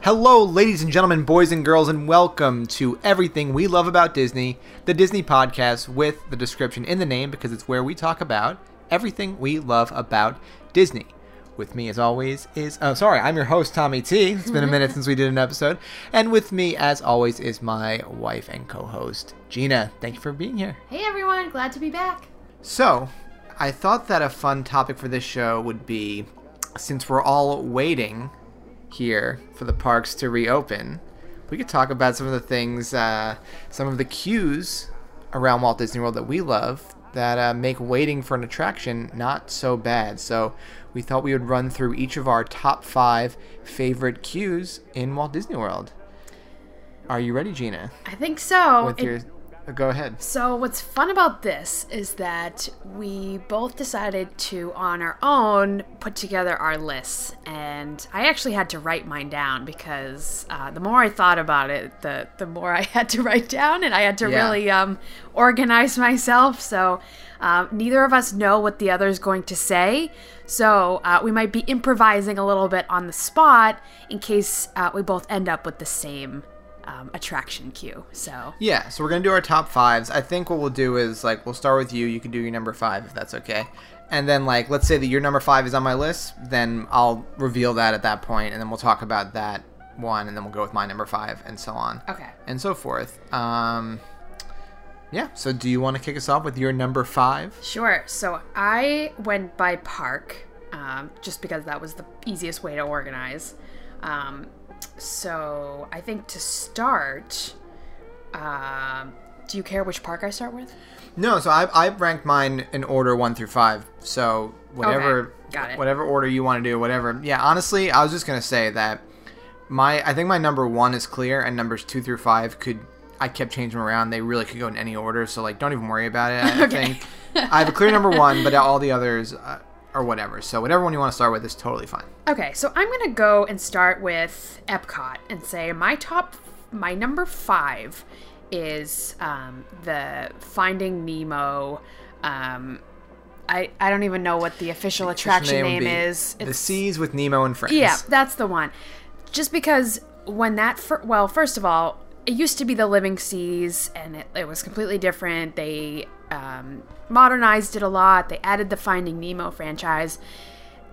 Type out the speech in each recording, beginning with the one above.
Hello, ladies and gentlemen, boys and girls, and welcome to Everything We Love About Disney, the Disney podcast with the description in the name because it's where we talk about everything we love about Disney. With me, as always, is oh, sorry, I'm your host, Tommy T. It's been a minute since we did an episode, and with me, as always, is my wife and co-host, Gina. Thank you for being here. Hey everyone, glad to be back. So, I thought that a fun topic for this show would be since we're all waiting here for the parks to reopen, we could talk about some of the things, uh, some of the queues around Walt Disney World that we love that uh, make waiting for an attraction not so bad. So, we thought we would run through each of our top five favorite queues in Walt Disney World. Are you ready, Gina? I think so. With It- your, go ahead. so what's fun about this is that we both decided to on our own put together our lists and i actually had to write mine down because uh, the more i thought about it the, the more i had to write down and i had to Yeah. really um, organize myself so um, neither of us know what the other is going to say so uh, we might be improvising a little bit on the spot in case uh, we both end up with the same um, attraction queue so Yeah, so we're gonna do our top fives. I think what we'll do is like we'll start with you. You can do your number five if that's okay. And then like let's say that your number five is on my list, then I'll reveal that at that point, and then we'll talk about that one, and then we'll go with my number five, and so on, okay and so forth. Um, yeah. So do you want to kick us off with your number five? Sure. So I went by park, um, just because that was the easiest way to organize. Um, so I think to start, um, do you care which park I start with? No, so I I ranked mine in order one through five. So whatever, got it. whatever order you want to do, whatever. Yeah, honestly, I was just gonna say that my I think my number one is clear, and numbers two through five could I kept changing them around. They really could go in any order, so like don't even worry about it. I, I think I have a clear number one, but all the others uh, are whatever. So whatever one you want to start with is totally fine. Okay, so I'm gonna go and start with Epcot and say my top, my number five is um, the Finding Nemo. Um, I I don't even know what the official attraction name be is. The Seas with Nemo and Friends. Yeah, that's the one. Just because when that, fir- well, first of all, it used to be the Living Seas, and it, it was completely different. They um, modernized it a lot. They added the Finding Nemo franchise,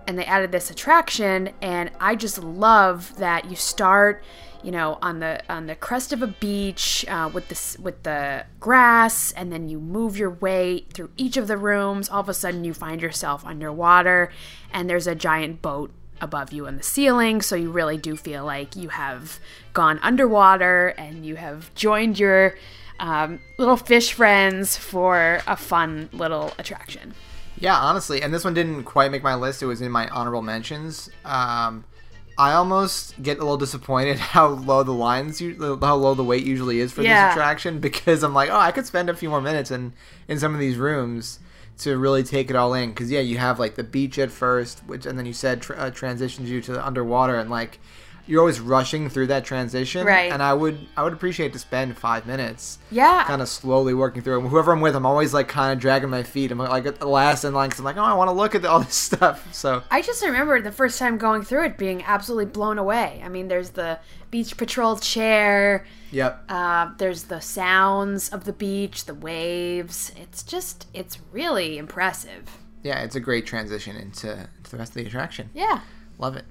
and they added this attraction. And I just love that you start, you know, on the on the crest of a beach uh, with this with the grass, and then you move your way through each of the rooms. All of a sudden, you find yourself underwater, and there's a giant boat above you in the ceiling, so you really do feel like you have gone underwater and you have joined your um, little fish friends for a fun little attraction. Yeah, honestly, and this one didn't quite make my list. It was in my honorable mentions. Um, I almost get a little disappointed how low the lines, how low the wait usually is for Yeah. this attraction because I'm like, oh, I could spend a few more minutes in in some of these rooms to really take it all in. Because yeah, you have like the beach at first, which and then you said tr- uh, transitions you to the underwater, and like you're always rushing through that transition. Right. And I would I would appreciate to spend five minutes Yeah. kind of slowly working through it. Whoever I'm with, I'm always like kind of dragging my feet. I'm like at the last in line because I'm like, oh, I want to look at all this stuff. So I just remember the first time going through it being absolutely blown away. I mean, there's the beach patrol chair, yep, uh, there's the sounds of the beach, the waves. It's just, it's really impressive. yeah, it's a great transition into to the rest of the attraction. Yeah. Love it.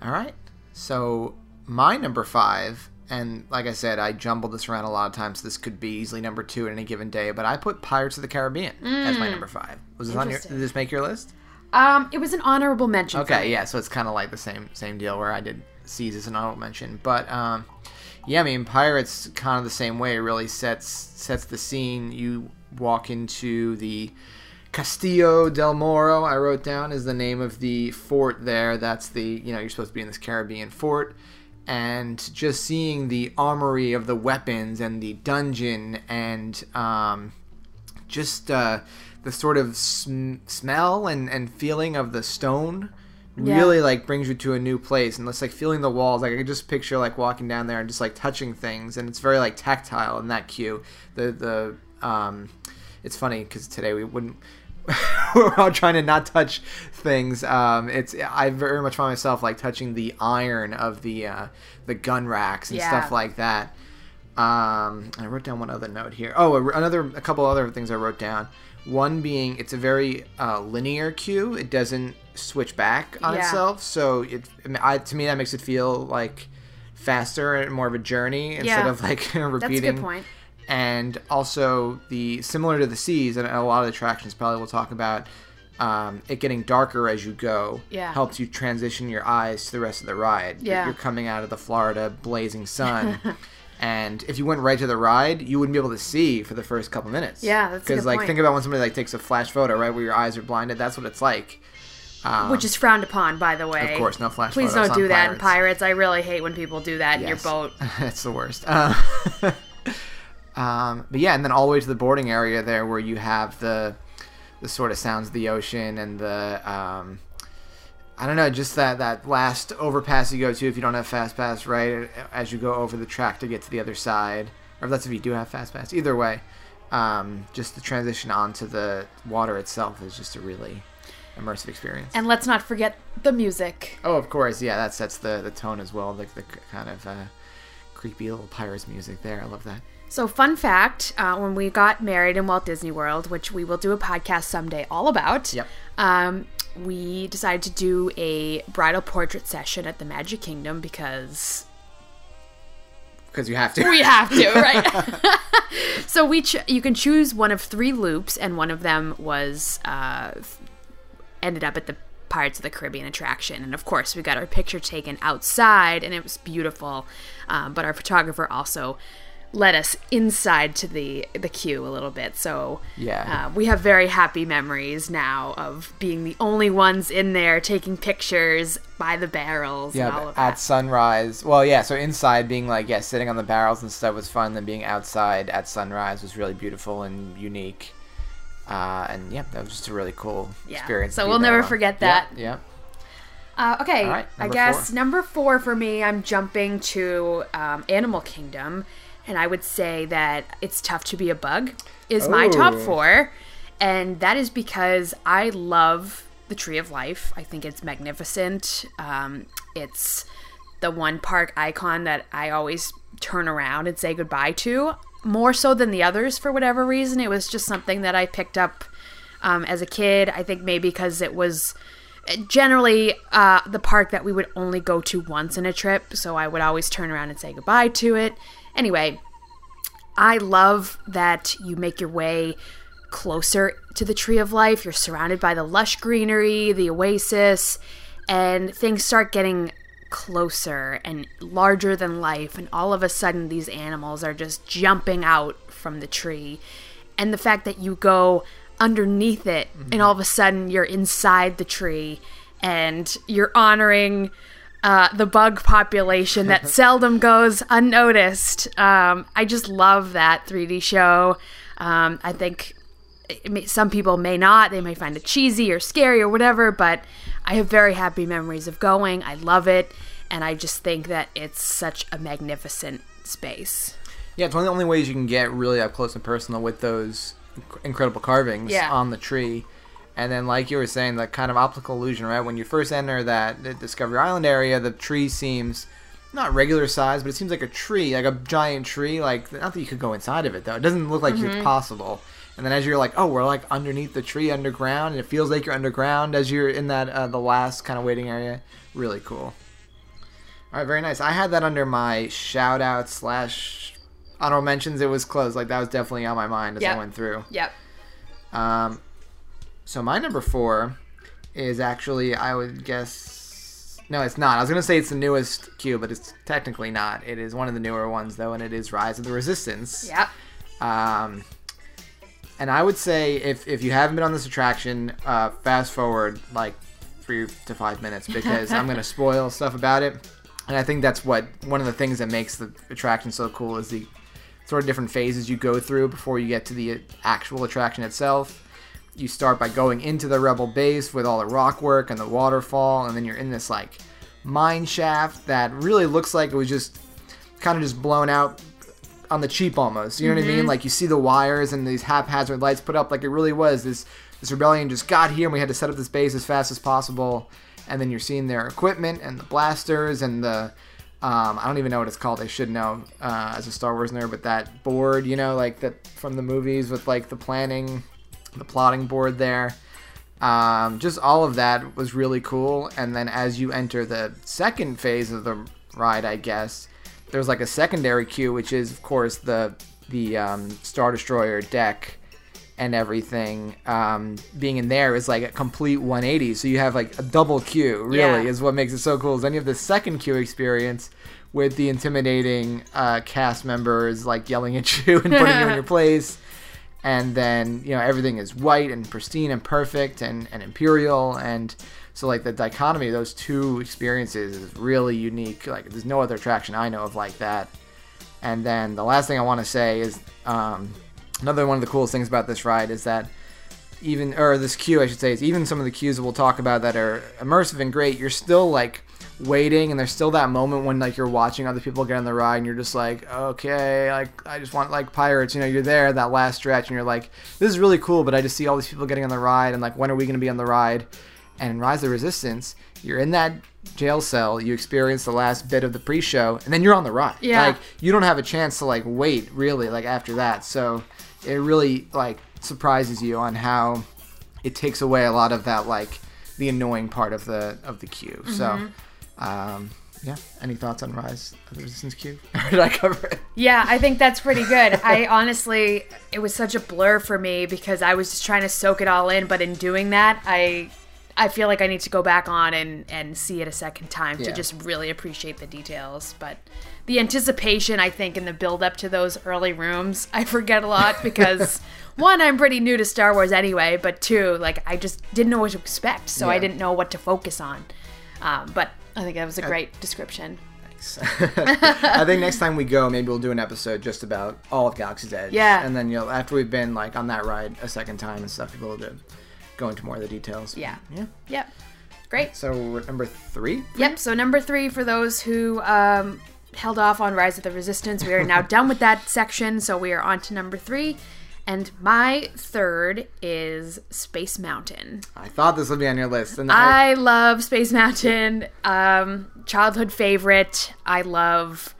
All right, so my number five, and like I said, I jumbled this around a lot of times. This could be easily number two at any given day, but I put Pirates of the Caribbean as my number five. Was this on your? Did this make your list? Um, it was an honorable mention. Okay, yeah, so it's kind of like the same same deal where I did Seas as an honorable mention, but um, yeah, I mean Pirates kind of the same way. It really sets sets the scene. You walk into the Castillo del Morro. I wrote down is the name of the fort there. That's the you know you're supposed to be in this Caribbean fort. And just seeing the armory of the weapons and the dungeon and um, just uh, the sort of sm- smell and, and feeling of the stone Yeah. really like brings you to a new place and it's like feeling the walls like i can just picture like walking down there and just like touching things and it's very like tactile in that queue the the um it's funny because today we wouldn't we're all trying to not touch things. Um, it's I very much find myself like touching the iron of the uh, the gun racks and Yeah. stuff like that. Um, I wrote down one other note here. Oh, another a couple other things I wrote down. One being it's a very uh, linear queue. It doesn't switch back on Yeah. itself, so it I, to me that makes it feel like faster and more of a journey instead Yeah. of like repeating. That's a good point. And also the similar to the seas and a lot of the attractions probably we'll talk about. Um, it getting darker as you go Yeah. helps you transition your eyes to the rest of the ride. You're- Yeah. You're coming out of the Florida blazing sun. And if you went right to the ride, you wouldn't be able to see for the first couple minutes. Yeah, that's because like point. think about when somebody like takes a flash photo right where your eyes are blinded. That's what it's like. Um, Which is frowned upon, by the way. Of course, no flash Please photos don't on do that in Pirates. Pirates. I really hate when people do that in your boat. it's the worst. Uh, um, but yeah, and then all the way to the boarding area there, where you have the the sort of sounds of the ocean and the um, I don't know, just that that last overpass you go to if you don't have fast pass, right? As you go over the track to get to the other side, or if that's if you do have fast pass. Either way, um, just the transition onto the water itself is just a really immersive experience. And let's not forget the music. Oh, of course, yeah, that sets the, the tone as well, like the kind of uh, creepy little pirates music there. I love that. So, fun fact uh, when we got married in Walt Disney World, which we will do a podcast someday all about, Yep. um, we decided to do a bridal portrait session at the Magic Kingdom because Because you have to. we have to, right? so we ch- you can choose one of three loops, and one of them was uh, ended up at the Pirates of the Caribbean attraction, and of course we got our picture taken outside, and it was beautiful. Um, but our photographer also led us inside to the the queue a little bit, so Yeah. uh, we have very happy memories now of being the only ones in there taking pictures by the barrels and all yeah, at that. sunrise. Well, yeah, so inside being like, yeah, sitting on the barrels and stuff was fun. Then being outside at sunrise was really beautiful and unique. Uh, and yeah, that was just a really cool Yeah. experience. So we'll never on. forget that. yeah. Uh, okay, right, I guess four. number four for me, I'm jumping to um, Animal Kingdom, and I would say that it's tough to be a bug is my top Oh. four, and that is because I love the Tree of Life. I think it's magnificent. Um, it's the one park icon that I always turn around and say goodbye to, more so than the others for whatever reason. It was just something that I picked up um, as a kid. I think maybe because it was generally uh, the park that we would only go to once in a trip, so I would always turn around and say goodbye to it. Anyway, I love that you make your way closer to the Tree of Life. You're surrounded by the lush greenery, the oasis, and things start getting closer and larger than life. And all of a sudden, these animals are just jumping out from the tree. And the fact that you go underneath it and mm-hmm. all of a sudden you're inside the tree and you're honoring uh, the bug population that seldom goes unnoticed. Um, I just love that 3D show. Um, I think may, some people may not. They may find it cheesy or scary or whatever, but I have very happy memories of going. I love it. And I just think that it's such a magnificent space. Yeah, it's one of the only ways you can get really up close and personal with those incredible carvings Yeah. on the tree. And then, like you were saying, the kind of optical illusion, right? When you first enter that Discovery Island area, the tree seems not regular size, but it seems like a tree, like a giant tree. Like, not that you could go inside of it, though. It doesn't look like Mm-hmm. it's possible. And then as you're like, oh, we're like underneath the tree underground, and it feels like you're underground as you're in that uh, the last kind of waiting area. Really cool. All right, very nice. I had that under my shout out slash honorable mentions. It was close. Like that was definitely on my mind as Yep. I went through. Yep. Um, so my number four is actually I would guess no, it's not. I was gonna say it's the newest queue, but it's technically not. It is one of the newer ones though, and it is Rise of the Resistance. Yep. Um, and I would say if if you haven't been on this attraction, uh, fast forward like three to five minutes because I'm gonna spoil stuff about it. And I think that's what one of the things that makes the attraction so cool is the sort of different phases you go through before you get to the actual attraction itself. You start by going into the rebel base with all the rock work and the waterfall, and then you're in this like mine shaft that really looks like it was just kind of just blown out on the cheap almost. You know what I Mm-hmm. mean? Like you see the wires and these haphazard lights put up. Like it really was this this rebellion just got here and we had to set up this base as fast as possible. And then you're seeing their equipment and the blasters and the um, I don't even know what it's called. I should know uh, as a Star Wars nerd, but that board, you know, like that from the movies with like the planning, the plotting board there. Um, just all of that was really cool. And then as you enter the second phase of the ride, I guess there's like a secondary queue, which is of course the the um, Star Destroyer deck and everything. Um, being in there is like a complete 180. So you have like a double queue. Really, Yeah. is what makes it so cool. Is then you have the second queue experience. With the intimidating uh, cast members like yelling at you and putting you in your place, and then you know everything is white and pristine and perfect and, and imperial. And so like the dichotomy of those two experiences is really unique. Like there's no other attraction i know of like that. And then the last thing i want to say is um, another one of the coolest things about this ride is that even or this queue i should say is even some of the queues that we'll talk about that are immersive and great you're still like waiting and there's still that moment when like you're watching other people get on the ride and you're just like okay like i just want like pirates you know you're there that last stretch and you're like this is really cool but i just see all these people getting on the ride and like when are we going to be on the ride? And in rise of the resistance you're in that jail cell you experience the last bit of the pre-show and then you're on the ride. Yeah. like you don't have a chance to like wait really like after that. So it really like surprises you on how it takes away a lot of that like the annoying part of the of the queue. So mm-hmm. Um yeah any thoughts on rise of the resistance queue or did i cover it Yeah, I think that's pretty good. I honestly, it was such a blur for me because I was just trying to soak it all in. But in doing that, I, I feel like I need to go back on and and see it a second time to just really appreciate the details. But the anticipation, I think, and the build up to those early rooms, I forget a lot because one, I'm pretty new to Star Wars anyway, but two, like I just didn't know what to expect, so I didn't know what to focus on. Um, but I think that was a great description. I think next time we go, maybe we'll do an episode just about all of Galaxy's Edge. Yeah. And then you know, after we've been like on that ride a second time and stuff, we'll go into more of the details. Yeah. Yeah. Yep. Great. So number three. Yep. So number three for those who um, held off on Rise of the Resistance, we are now done with that section. So we are on to number three, and my third is Space Mountain. I thought this would be on your list, and I, I love Space Mountain. Um, childhood favorite. I love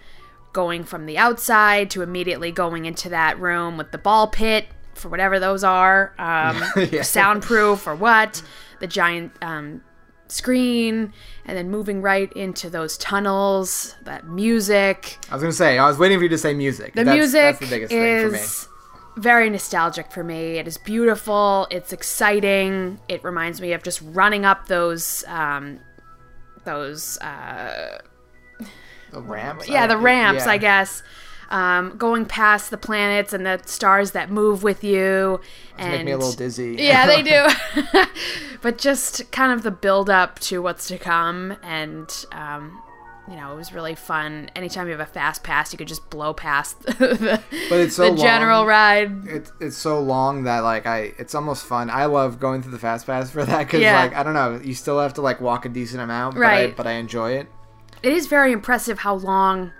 going from the outside to immediately going into that room with the ball pit for whatever those are, um, Yeah. soundproof or what, the giant um, screen, and then moving right into those tunnels. That music. I was gonna say I was waiting for you to say music. The that's, music that's the biggest thing for me. is very nostalgic for me. It is beautiful. It's exciting. It reminds me of just running up those, um, those, uh, The ramps. yeah, the ramps, yeah. I guess. Um, going past the planets and the stars that move with you, and Make me a little dizzy. yeah, they do. but just kind of the build up to what's to come, and um, you know, it was really fun. Anytime you have a fast pass, you could just blow past the, But it's so the general long. ride. It's it's so long that like I it's almost fun. I love going through the fast pass for that because Yeah. like I don't know, you still have to like walk a decent amount, Right. But I, but I enjoy it. It is very impressive how long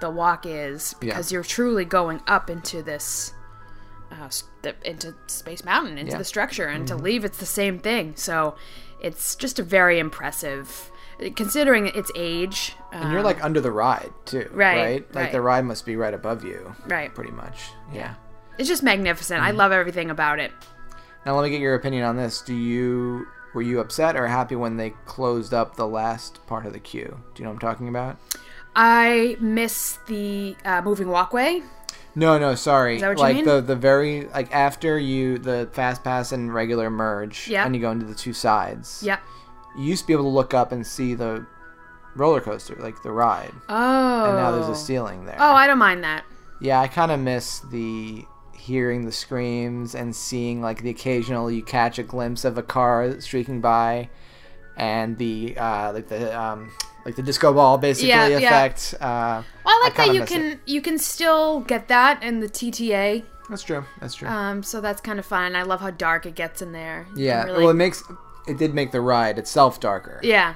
the walk is Yeah. because you're truly going up into this. Uh, into Space Mountain, into Yeah. Mm-hmm. the structure, and to leave, it's the same thing. So, it's just a very impressive, considering its age. And you're like under the ride too, Um, Right, right? Like right. the ride must be right above you, right. pretty much. Yeah. It's just magnificent. Mm-hmm. I love everything about it. Now let me get your opinion on this. Do you were you upset or happy when they closed up the last part of the queue? Do you know what I'm talking about? I miss the uh, moving walkway. No, no, sorry. that what you like the the very like after you the fast pass and regular merge, Yeah. and you go into the two sides. Yep. You used to be able to look up and see the roller coaster, like the ride, Oh. and now there's a ceiling there. Oh, I don't mind that. Yeah, I kind of miss the hearing the screams and seeing like the occasional you catch a glimpse of a car streaking by, and the uh, like the um, like the disco ball basically Yeah, yeah. effect. Uh, Well, I like kinda that you can it. you can still get that in the TTA. That's true. That's true. Um, so that's kind of fun. I love how dark it gets in there. You yeah. really- Well, it makes it did make the ride itself darker. yeah.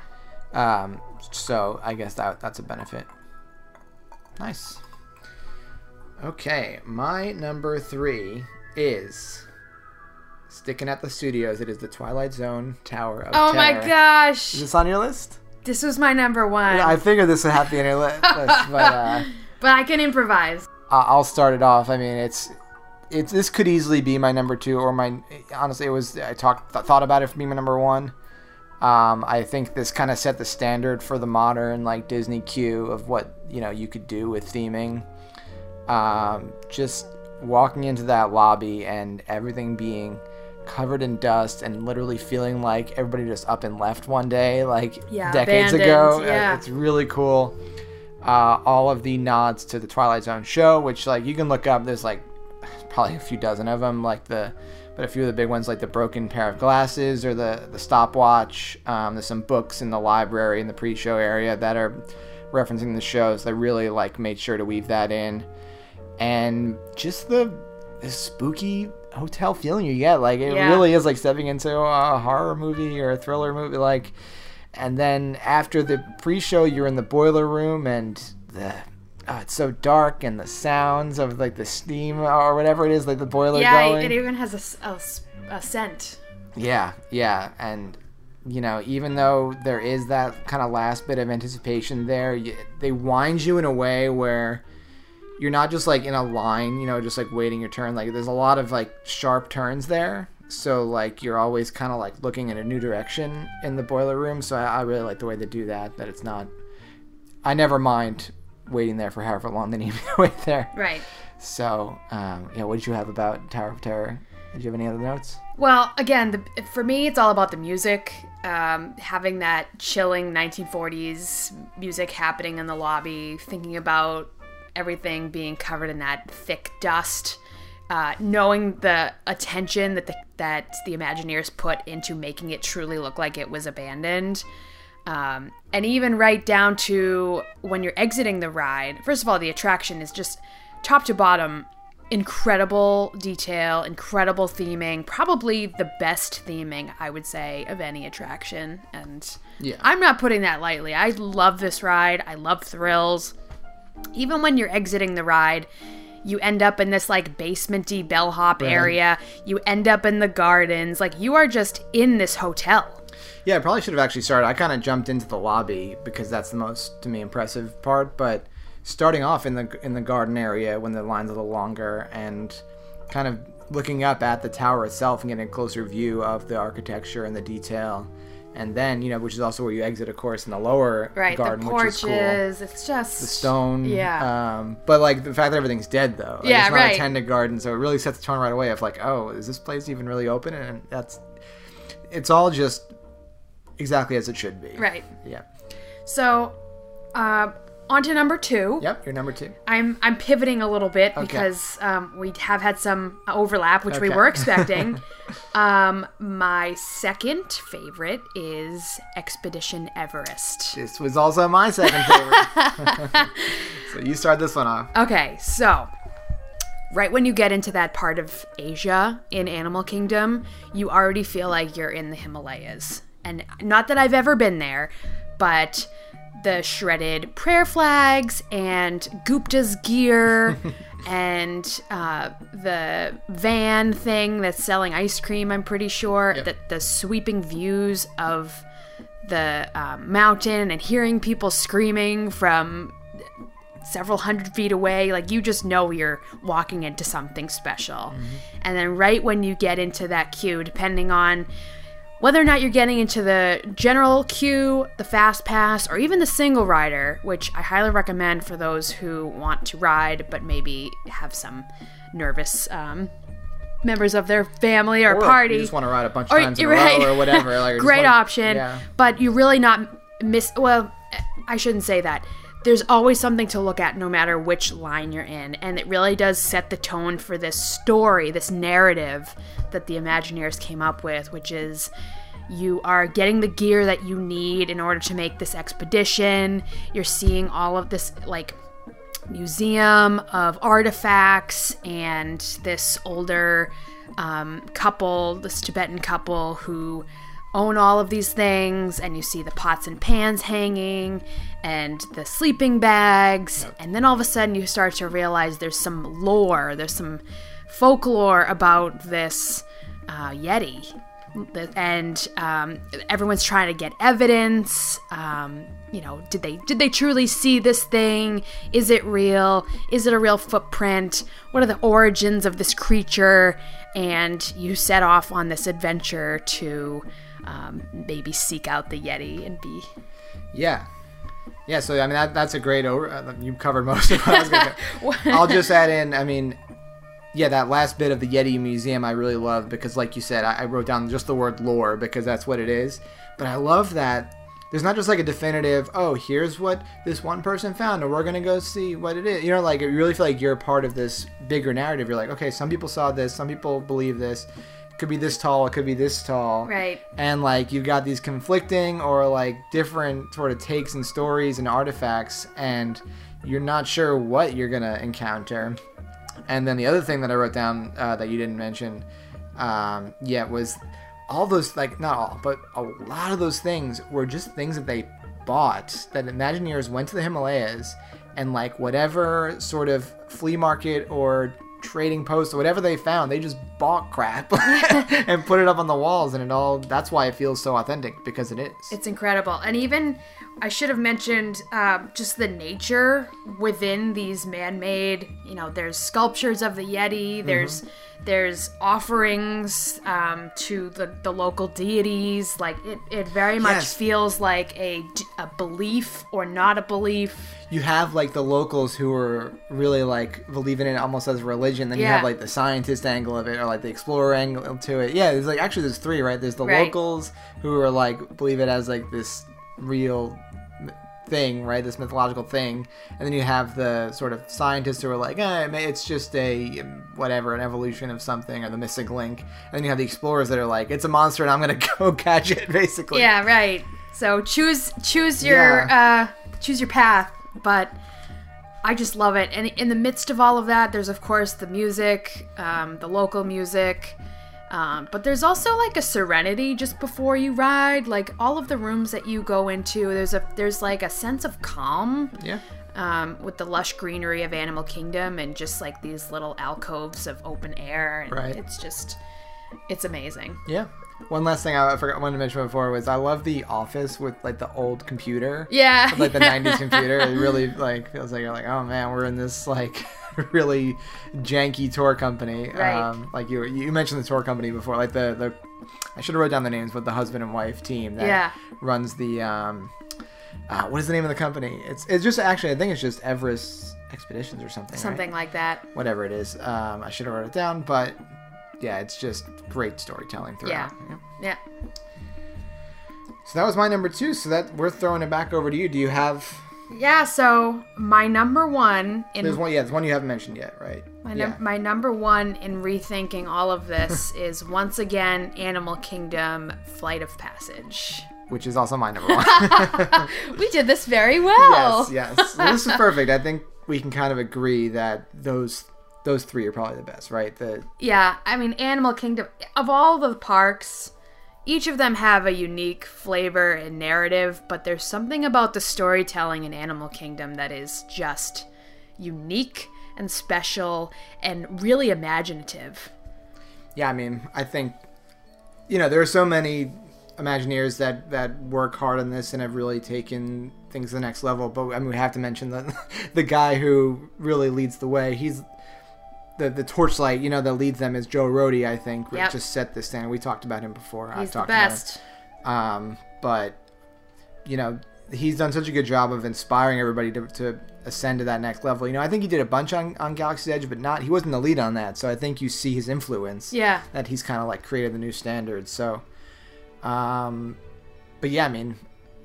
Um, so I guess that that's a benefit. Nice. Okay, my number three is sticking at the studios. It is the Twilight Zone Tower of Oh my gosh. Is this on your list? This was my number one. I figured this would have to be on your list, but uh, but I can improvise. I'll start it off. I mean, it's it's this could easily be my number two or my honestly it was I talked th- thought about it for being my number one. Um, I think this kind of set the standard for the modern like Disney queue of what you know you could do with theming. Um, just walking into that lobby and everything being covered in dust and literally feeling like everybody just up and left one day like Yeah, decades abandoned, ago. Uh, yeah. It's really cool. Uh, all of the nods to the Twilight Zone show, which like you can look up. There's like probably a few dozen of them, like the, but a few of the big ones like the broken pair of glasses or the the stopwatch. Um, there's some books in the library in the pre-show area that are referencing the shows. They really like made sure to weave that in, and just the, the spooky hotel feeling you get. Like it Yeah. really is like stepping into a horror movie or a thriller movie. Like, and then after the pre-show, you're in the boiler room and the. Oh, it's so dark, and the sounds of like the steam or whatever it is, like the boiler Yeah, going. it even has a scent. Yeah, yeah, and you know, even though there is that kind of last bit of anticipation there, y they wind you in a way where you're not just like in a line, you know, just like waiting your turn. Like there's a lot of like sharp turns there, so like you're always kind of like looking in a new direction in the boiler room. So I, I really like the way they do that. That it's not. I never mind waiting there for however long they need me to wait there. Right. So, um, yeah, what did you have about Tower of Terror? Did you have any other notes? Well, again, the, for me, it's all about the music. Um, having that chilling 1940s music happening in the lobby, thinking about everything being covered in that thick dust, uh, knowing the attention that the, that the Imagineers put into making it truly look like it was abandoned. Um, and even right down to when you're exiting the ride. First of all, the attraction is just top to bottom incredible detail, incredible theming, probably the best theming, I would say, of any attraction. And Yeah. I'm not putting that lightly. I love this ride. I love thrills. Even when you're exiting the ride, you end up in this like basementy bellhop area. You end up in the gardens. Like you are just in this hotel. Yeah, I probably should have actually started. I kind of jumped into the lobby because that's the most to me impressive part. But starting off in the in the garden area when the line's a little longer and kind of looking up at the tower itself and getting a closer view of the architecture and the detail, and then you know which is also where you exit, of course, in the lower Right. garden, the which is cool. porches. It's just The stone, Yeah. Um, but like the fact that everything's dead though, like, Yeah, it's not right. a tended garden, so it really sets the tone right away of like, oh, is this place even really open? And that's it's all just exactly as it should be. Right. Yeah. So, uh, on to number two. Yep. You're number two. I'm I'm pivoting a little bit because um, we have had some overlap, which we Okay. were expecting. um, my second favorite is Expedition Everest. This was also my second favorite. so you start this one off. Okay, so right when you get into that part of Asia in Animal Kingdom, you already feel like you're in the Himalayas. And not that I've ever been there, but the shredded prayer flags and Gupta's gear and uh, the van thing that's selling ice cream, I'm pretty sure, that the sweeping views of the um, mountain and hearing people screaming from several hundred feet away. Like you just know you're walking into something special. And then right when you get into that queue, depending on whether or not you're getting into the general queue, the fast pass, or even the single rider, which I highly recommend for those who want to ride but maybe have some nervous um, members of their family or, Or party. You just want to ride a bunch of Or- times in a row or whatever. Like, Great wanna- option, Yeah. but you really not miss. Well, I shouldn't say that. There's always something to look at no matter which line you're in, and it really does set the tone for this story, this narrative that the Imagineers came up with, which is you are getting the gear that you need in order to make this expedition. You're seeing all of this, like, museum of artifacts and this older um, couple, this Tibetan couple who own all of these things, and you see the pots and pans hanging, and the sleeping bags, and then all of a sudden you start to realize there's some lore, there's some folklore about this uh, Yeti. And um, everyone's trying to get evidence. Um, you know, did they did they truly see this thing? Is it real? Is it a real footprint? What are the origins of this creature? And you set off on this adventure to um, maybe seek out the Yeti and be. Yeah, yeah. So I mean, that, that's a great over. Uh, you covered most of what I was going to. I'll just add in. I mean, yeah, that last bit of the Yeti Museum I really love because, like you said, I, I wrote down just the word lore because that's what it is. But I love that there's not just like a definitive, oh, here's what this one person found, and we're gonna go see what it is. You know, like you really feel like you're part of this bigger narrative. You're like, okay, some people saw this, some people believe this. Could be this tall, it could be this tall. Right. And like you've got these conflicting or like different sort of takes and stories and artifacts, and you're not sure what you're gonna encounter. And then the other thing that I wrote down uh, that you didn't mention um, yet was all those, like, not all, but a lot of those things were just things that they bought, that Imagineers went to the Himalayas and, like, whatever sort of flea market or trading post or whatever they found, they just bought crap and put it up on the walls, and it all, that's why it feels so authentic because it is. It's incredible. And even I should have mentioned uh, just the nature within these man-made. You know, there's sculptures of the Yeti. There's mm-hmm. there's offerings um, to the, the local deities. Like it, it very much yes. feels like a, a belief or not a belief. You have like the locals who are really like believing in it almost as a religion. Then yeah. you have like the scientist angle of it or like the explorer angle to it. Yeah, there's like actually there's three, right? There's the right. locals who are like believe it as like this real thing, right? This mythological thing, and then you have the sort of scientists who are like, eh, it's just a whatever, an evolution of something, or the missing link. And then you have the explorers that are like, it's a monster, and I'm gonna go catch it, basically. Yeah, right. So choose choose your yeah. uh, choose your path, but. I just love it. And in the midst of all of that, there's of course the music, um, the local music, um, but there's also like a serenity just before you ride. Like all of the rooms that you go into, there's a there's like a sense of calm. Yeah. Um, with the lush greenery of Animal Kingdom and just like these little alcoves of open air, and right. it's just it's amazing. Yeah. One last thing I forgot wanted to mention before was I love the office with like the old computer. Yeah. With, like the '90s computer. It really like feels like you're like, oh man, we're in this like really janky tour company. Right. Um, like you you mentioned the tour company before, like the the I should have wrote down the names, but the husband and wife team that yeah. runs the um, uh, what is the name of the company? It's it's just actually I think it's just Everest Expeditions or something. Something right? like that. Whatever it is, um, I should have wrote it down, but yeah, it's just great storytelling throughout. Yeah. yeah. So that was my number two. So that we're throwing it back over to you. Do you have yeah, so my number one in there's one. Yeah, there's one you haven't mentioned yet, right? My num- yeah. my number one in rethinking all of this is once again Animal Kingdom Flight of Passage, which is also my number one. we did this very well. Yes, yes. Well, this is perfect. I think we can kind of agree that those those three are probably the best, right? The yeah, I mean Animal Kingdom of all the parks each of them have a unique flavor and narrative, but there's something about the storytelling in Animal Kingdom that is just unique and special and really imaginative. Yeah, I mean, I think you know, there are so many Imagineers that that work hard on this and have really taken things to the next level. But I mean, we have to mention the the guy who really leads the way. He's the the torchlight, you know, that leads them is Joe Rohde, I think, yep. just set the standard. We talked about him before. He's I've talked the best. About him. Um, but you know, he's done such a good job of inspiring everybody to, to ascend to that next level. You know, I think he did a bunch on, on Galaxy's Edge, but not he wasn't the lead on that. So I think you see his influence. Yeah. That he's kind of like created the new standards. So, um, but yeah, I mean,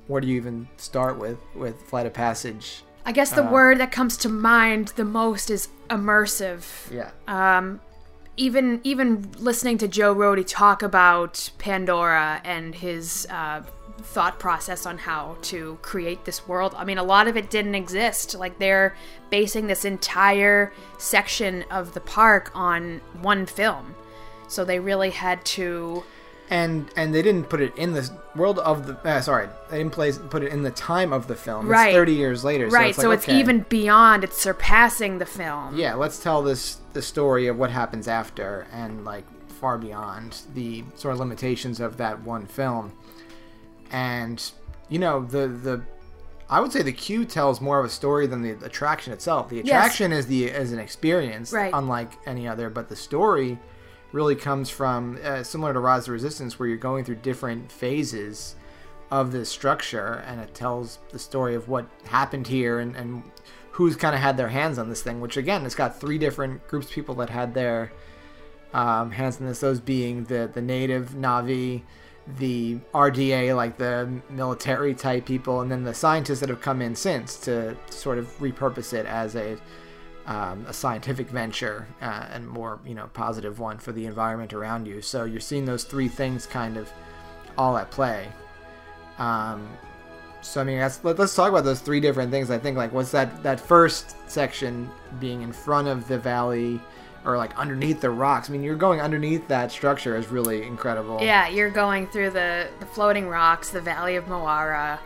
where do you even start with with Flight of Passage? I guess the uh, word that comes to mind the most is immersive. Yeah. Um, even even listening to Joe Rohde talk about Pandora and his uh, thought process on how to create this world. I mean, a lot of it didn't exist. Like they're basing this entire section of the park on one film, so they really had to and and they didn't put it in the world of the uh, sorry they didn't place put it in the time of the film Right. it's 30 years later so right, it's, so it's okay, even beyond. It's surpassing the film. yeah let's tell this the story of what happens after and like far beyond the sort of limitations of that one film and you know the the I would say the queue tells more of a story than the attraction itself. The attraction is the is an experience, Right. unlike any other. But the story really comes from uh, similar to Rise of Resistance, where you're going through different phases of this structure, and it tells the story of what happened here and, and who's kind of had their hands on this thing. Which again, it's got three different groups of people that had their um, hands in this. Those being the the native Na'vi, the RDA, like the military type people, and then the scientists that have come in since to sort of repurpose it as a um, a scientific venture uh, and more you know positive one for the environment around you. So you're seeing those three things kind of all at play. Um, so I mean, that's, let, us talk about those three different things. I think like what's that that first section being in front of the valley or like underneath the rocks. I mean, you're going underneath that structure is really incredible. Yeah, you're going through the, the floating rocks, the Valley of Mo'ara.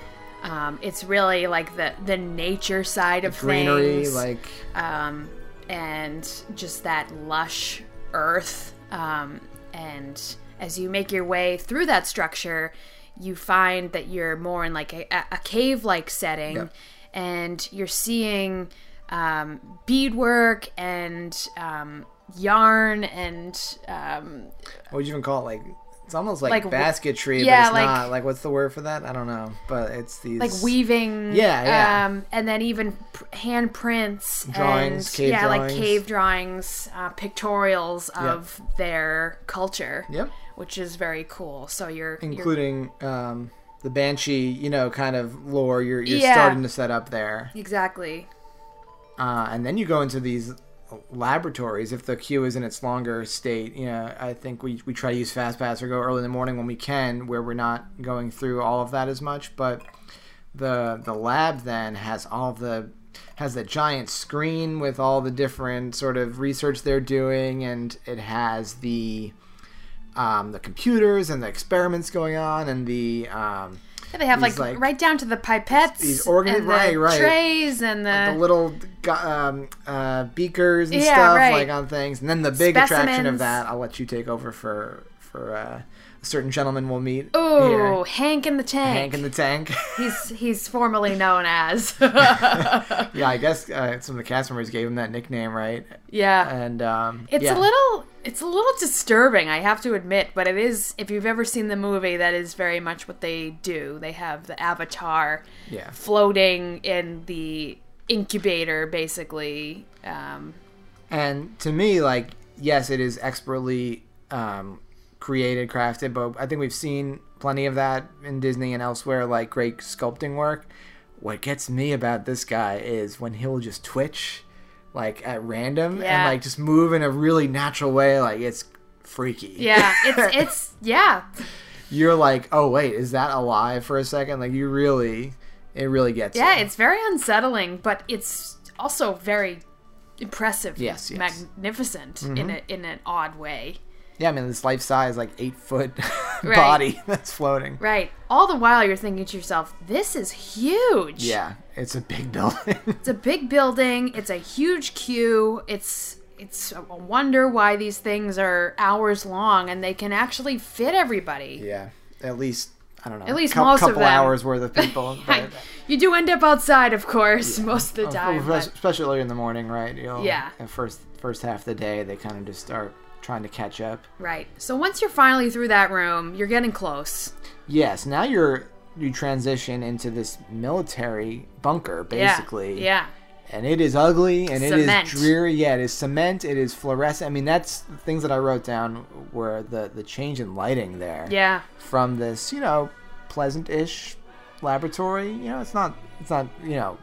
Um, it's really like the the nature side of greenery, things, like um, and just that lush earth. Um, and as you make your way through that structure, you find that you're more in like a, a cave-like setting, Yep. and you're seeing um, beadwork and um, yarn and um, what would you even call it? Like it's almost like, Like basketry, yeah, but it's like- not. Like what's the word for that? I don't know. But it's these like weaving Yeah, yeah. um and then even p- hand prints Drawings, and, cave yeah like drawings. cave drawings uh, pictorials of their culture Yep. which is very cool so you're, you're including um, the banshee, you know, kind of lore. You're you're Yeah. starting to set up there. exactly uh, and then you go into these laboratories if the queue is in its longer state you know i think we, we try to use fast pass or go early in the morning when we can where we're not going through all of that as much. But the the lab then has all the has that giant screen with all the different sort of research they're doing and it has the um, the computers and the experiments going on and the um, yeah, they have like, like, right down to the pipettes these organ- and the right, right. trays and the, the little um, uh, beakers and Yeah, stuff right. like on things, and then the big attraction of that. I'll let you take over for for uh, certain gentleman we'll meet. oh hank in the tank Hank in the tank. he's he's formerly known as yeah, I guess uh, some of the cast members gave him that nickname, right? yeah And um, It's yeah. a little it's a little disturbing, I have to admit, but it is if you've ever seen the movie, that is very much what they do. They have the avatar yeah. floating in the incubator basically. Um, And to me, like, yes, it is expertly um, created, crafted, but I think we've seen plenty of that in Disney and elsewhere, like great sculpting work. What gets me about this guy is when he'll just twitch, like at random, and like just move in a really natural way. Like it's freaky. yeah, it's it's yeah. You're like, oh wait, is that alive for a second? Like you really, it really gets. Yeah, you. it's very unsettling, but it's also very impressive. Yes, yes. Mm-hmm. Magnificent in a in an odd way. Yeah. I mean, this life size, like eight foot Right. body that's floating. Right. All the while you're thinking to yourself, this is huge. Yeah, it's a big building. It's a big building. It's a huge queue. It's it's a wonder why these things are hours long and they can actually fit everybody. Yeah, at least I don't know. At least most of couple them. hours worth of people. but, you do end up outside, of course, most of the uh, time. especially- but- early in the morning, right? You'll, Yeah. The first first half of the day, they kind of just start trying to catch up. right. So once you're finally through that room, you're getting close. Yes. Now you're you transition into this military bunker, Yeah, basically. Yeah. And it is ugly and Cement. it is dreary. Yeah, it is cement. It is fluorescent. I mean, that's the things that I wrote down were the the change in lighting there. Yeah. from this, you know, pleasant-ish laboratory. You know, it's not, it's not, you know,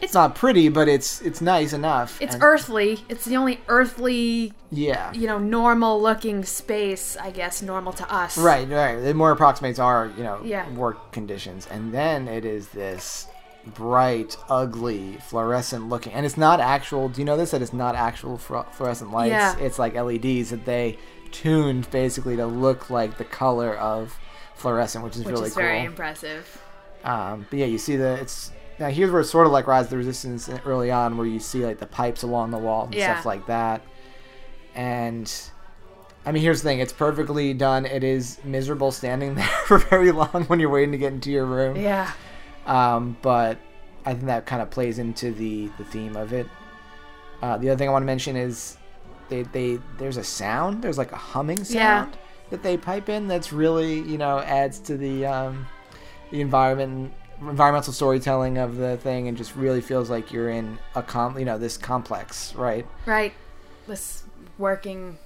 it's, not pretty, but it's it's nice enough. It's and- earthly. It's the only earthly, Yeah. you know, normal looking space, I guess, normal to us. Right, right. It more approximates our, you know, Yeah. work conditions, and then it is this bright, ugly, fluorescent looking, and it's not actual. Do you know this? That it's not actual fluorescent lights. Yeah. It's like LEDs that they tuned basically to look like the color of fluorescent, which is which really is cool. very impressive. Um, but yeah, you see the it's now here's where it's sort of like Rise of the Resistance early on, where you see like the pipes along the wall and Yeah. stuff like that. And I mean, here's the thing: it's perfectly done. It is miserable standing there for very long when you're waiting to get into your room. Yeah. Um, but I think that kind of plays into the the theme of it. Uh, the other thing I want to mention is they they there's a sound. There's like a humming Yeah. sound that they pipe in. That's really you know adds to the um, the environment environmental storytelling of the thing, and just really feels like you're in a com you know this complex right Right. This working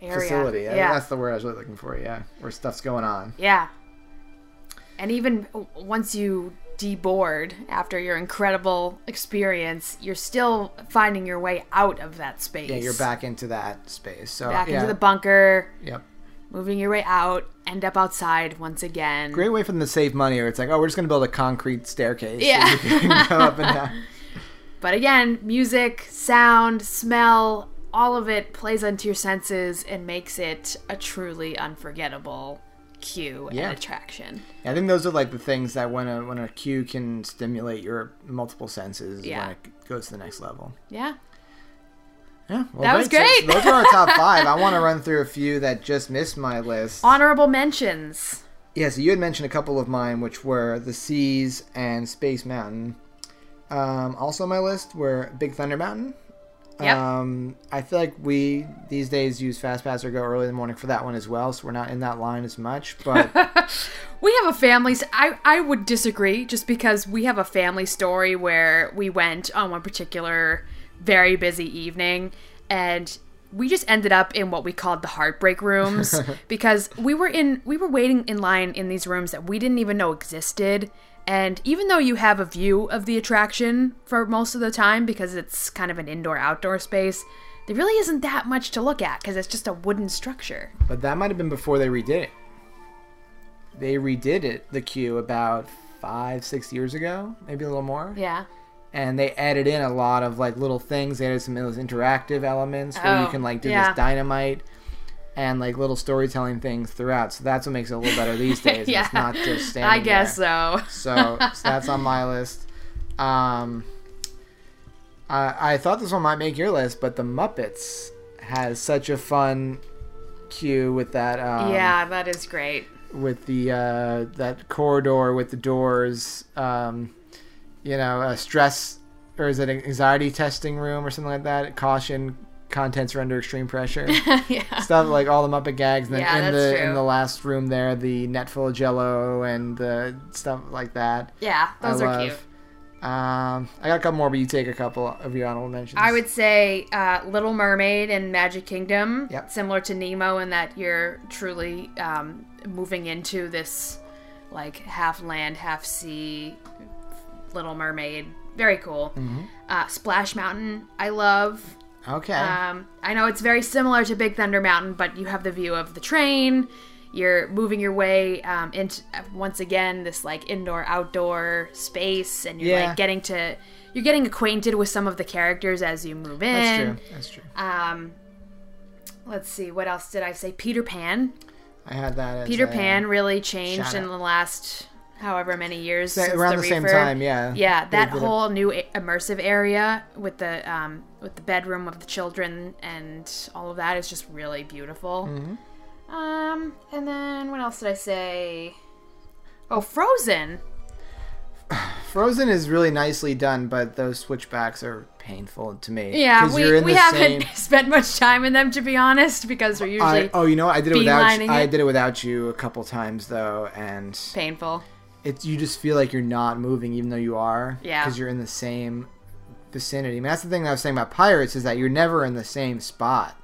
area. facility. I- Yeah. that's the word I was really looking for. Yeah, where stuff's going on. Yeah. And even once you deboard after your incredible experience, you're still finding your way out of that space. Yeah, you're back into that space. So Back yeah, into the bunker, yep. Moving your way out, end up outside once again. Great way for them to save money, or it's like, oh, we're just gonna build a concrete staircase. Yeah. you can go up and down. But again, music, sound, smell, all of it plays onto your senses and makes it a truly unforgettable queue Yeah. and attraction. Yeah, I think those are like the things that when a when a queue can stimulate your multiple senses, Yeah. when it goes to the next level. Yeah. Yeah, well, That was great. those are our top five. I want to run through a few that just missed my list. Honorable mentions. Yeah, so you had mentioned a couple of mine, which were the Seas and Space Mountain. Um, also on my list were Big Thunder Mountain. Yep. Um, I feel like we these days use Fast Pass or go early in the morning for that one as well, so we're not in that line as much. But We have a family. I I would disagree just because we have a family story where we went on one particular very busy evening and we just ended up in what we called the heartbreak rooms because we were in we were waiting in line in these rooms that we didn't even know existed and even though you have a view of the attraction for most of the time because it's kind of an indoor outdoor space there really isn't that much to look at because it's just a wooden structure but that might have been before they redid it. They redid it the queue about five six years ago, maybe a little more. yeah and they added in a lot of like little things. They added some of those interactive elements where you Oh, can like do yeah. this dynamite and like little storytelling things throughout. So that's what makes it a little better these days. Yeah. It's not just standing i guess there. so So, so that's on my list. Um, I, I thought this one might make your list, but the Muppets has such a fun queue with that. Um, yeah that is great with the uh, that corridor with the doors. Um, you know, a stress or is it an anxiety testing room or something like that? Caution, contents are under extreme pressure. yeah. Stuff like all the Muppet gags, and then Yeah, in the true. in the last room there, the net full of Jello and the stuff like that. Yeah, those I are love. cute. Um, I got a couple more, but you take a couple of your honorable mentions. I would say uh, Little Mermaid and Magic Kingdom, Yep. similar to Nemo in that you're truly um, moving into this like half land, half sea Little Mermaid. Very cool. Mm-hmm. Uh, Splash Mountain, I love. Okay. Um, I know it's very similar to Big Thunder Mountain, but you have the view of the train. You're moving your way um, into once again this like indoor outdoor space, and you're Yeah. like getting to you're getting acquainted with some of the characters as you move in. That's true. That's true. Um, let's see, what else did I say? Peter Pan. I had that. As Peter Pan really changed in the last however many years Sa- around the, the same refurb. time, yeah. Yeah, that it. whole new immersive area with the um, with the bedroom of the children and all of that is just really beautiful. Mm-hmm. Um, and then what else did I say? Oh, Frozen. Frozen is really nicely done, but those switchbacks are painful to me. Yeah, we, you're in we haven't same- spent much time in them to be honest because we're usually I, oh, you know what? I did it without. beelining I did it without you a couple times though, and painful. It's you just feel like you're not moving even though you are. Yeah. Because you're in the same vicinity. I mean, that's the thing that I was saying about pirates is that you're never in the same spot.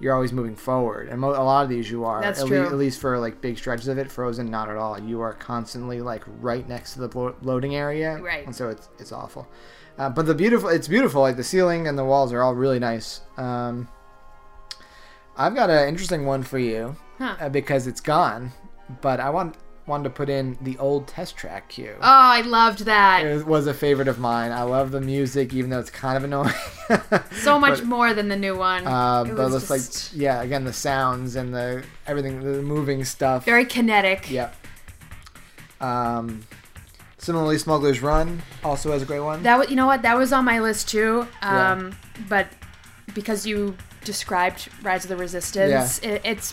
You're always moving forward, and mo- a lot of these you are. That's at, true. at least for like big stretches of it. Frozen, not at all. You are constantly like right next to the blo- loading area, Right. And so it's it's awful. Uh, but the beautiful, it's beautiful. Like the ceiling and the walls are all really nice. Um, I've got an interesting one for you Huh. uh, because it's gone. But I want wanted to put in the old test track queue. Oh, I loved that. It was a favorite of mine. I love the music, even though it's kind of annoying. so much But, more than the new one. Uh, It but it's like, yeah, again, the sounds and the everything, the moving stuff. very kinetic. Yep. Um, similarly, Smuggler's Run also has a great one. That was, you know what? That was on my list too. Yeah. Um, but because you described Rise of the Resistance, it, it's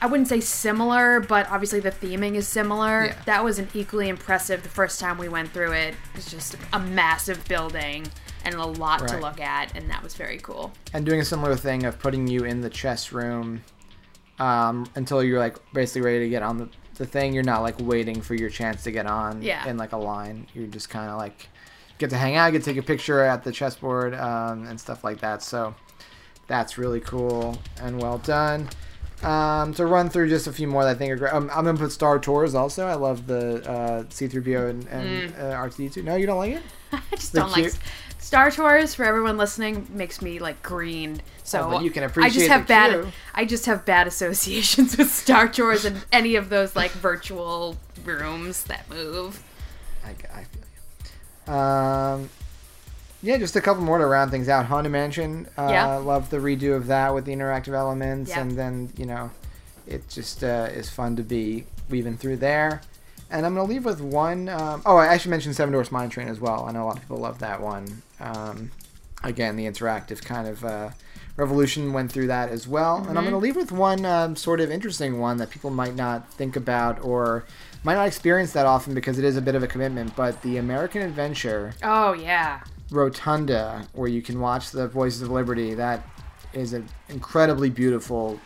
I wouldn't say similar, but obviously the theming is similar. Yeah. That was an equally impressive. The first time we went through it, It's just a massive building and a lot to look at, and that was very cool. and doing a similar thing of putting you in the chess room um, until you're like basically ready to get on the, the thing. You're not like waiting for your chance to get on Yeah. in like a line. You're just kind of like get to hang out, get to take a picture at the chessboard um, and stuff like that. So that's really cool and well done. Um, to run through just a few more that I think are great. Um, I'm gonna put Star Tours also. I love the uh, C3PO and, and uh, R2D2. No, you don't like it? I just They're don't like. Star Tours. For everyone listening, makes me like green. So Oh, you can I appreciate just have bad. queue. I just have bad associations with Star Tours and any of those like virtual rooms that move. I, I feel you. Um, yeah, just a couple more to round things out. Haunted Mansion. Uh, Yeah. Love the redo of that with the interactive elements, Yeah. and then you know, it just uh, is fun to be weaving through there. And I'm gonna leave with one. Um, oh, I should mention Seven Dwarfs Mine Train as well. I know a lot of people love that one. Um, again, the interactive kind of uh, revolution went through that as well. And I'm Mm-hmm. gonna leave with one um, sort of interesting one that people might not think about or might not experience that often because it is a bit of a commitment. But the American Adventure Oh yeah. Rotunda, where you can watch the Voices of Liberty, that is an incredibly beautiful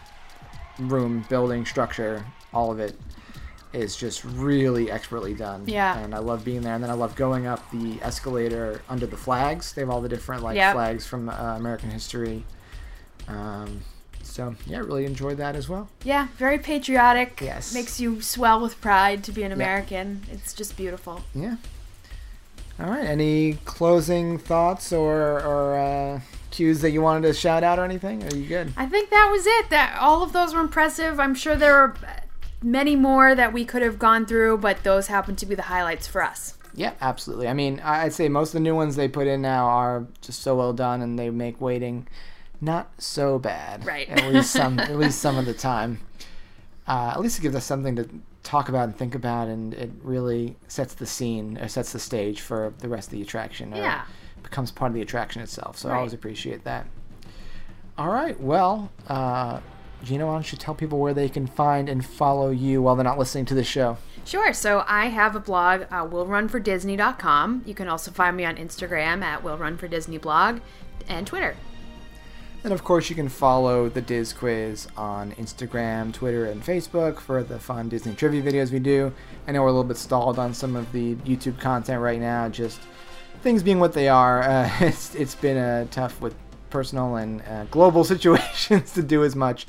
room, building, structure. All of it is just really expertly done. Yeah. And I love being there. And then I love going up the escalator under the flags. They have all the different like Yep. flags from uh, American history. Um, so yeah, really enjoyed that as well. Yeah, very patriotic. Yes. Makes you swell with pride to be an American. It's just beautiful. Yeah. All right. Any closing thoughts or or uh, queues that you wanted to shout out or anything? Are you good? I think that was it. That all of those were impressive. I'm sure there are many more that we could have gone through, but those happen to be the highlights for us. Yeah, absolutely. I mean, I'd say most of the new ones they put in now are just so well done, and they make waiting not so bad. Right. At least some. at least some of the time. Uh, at least it gives us something to talk about and think about, and it really sets the scene or sets the stage for the rest of the attraction. or Yeah. becomes part of the attraction itself. So I always appreciate that. All right. Well, uh, Gina, why don't you tell people where they can find and follow you while they're not listening to the show? Sure. So I have a blog, uh, willrunfordisney.com. You can also find me on Instagram at willrunfordisneyblog and Twitter. And of course, you can follow the Dis Quiz on Instagram, Twitter, and Facebook for the fun Disney trivia videos we do. I know we're a little bit stalled on some of the YouTube content right now, just things being what they are. Uh, it's it's been uh, tough with personal and uh, global situations to do as much,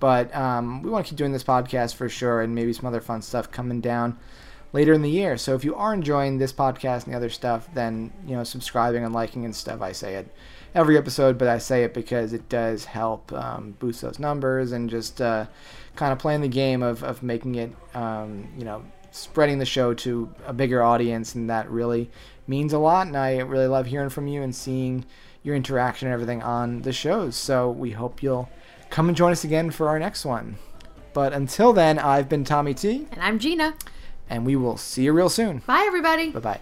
but um, we want to keep doing this podcast for sure, and maybe some other fun stuff coming down later in the year. So if you are enjoying this podcast and the other stuff, then you know subscribing and liking and stuff. I say it every episode, but I say it because it does help um, boost those numbers and just uh, kind of playing the game of, of making it, um, you know, spreading the show to a bigger audience, and that really means a lot. And I really love hearing from you and seeing your interaction and everything on the shows. So we hope you'll come and join us again for our next one. But until then, I've been Tommy T, And I'm Gina. and we will see you real soon. Bye, everybody. Bye bye.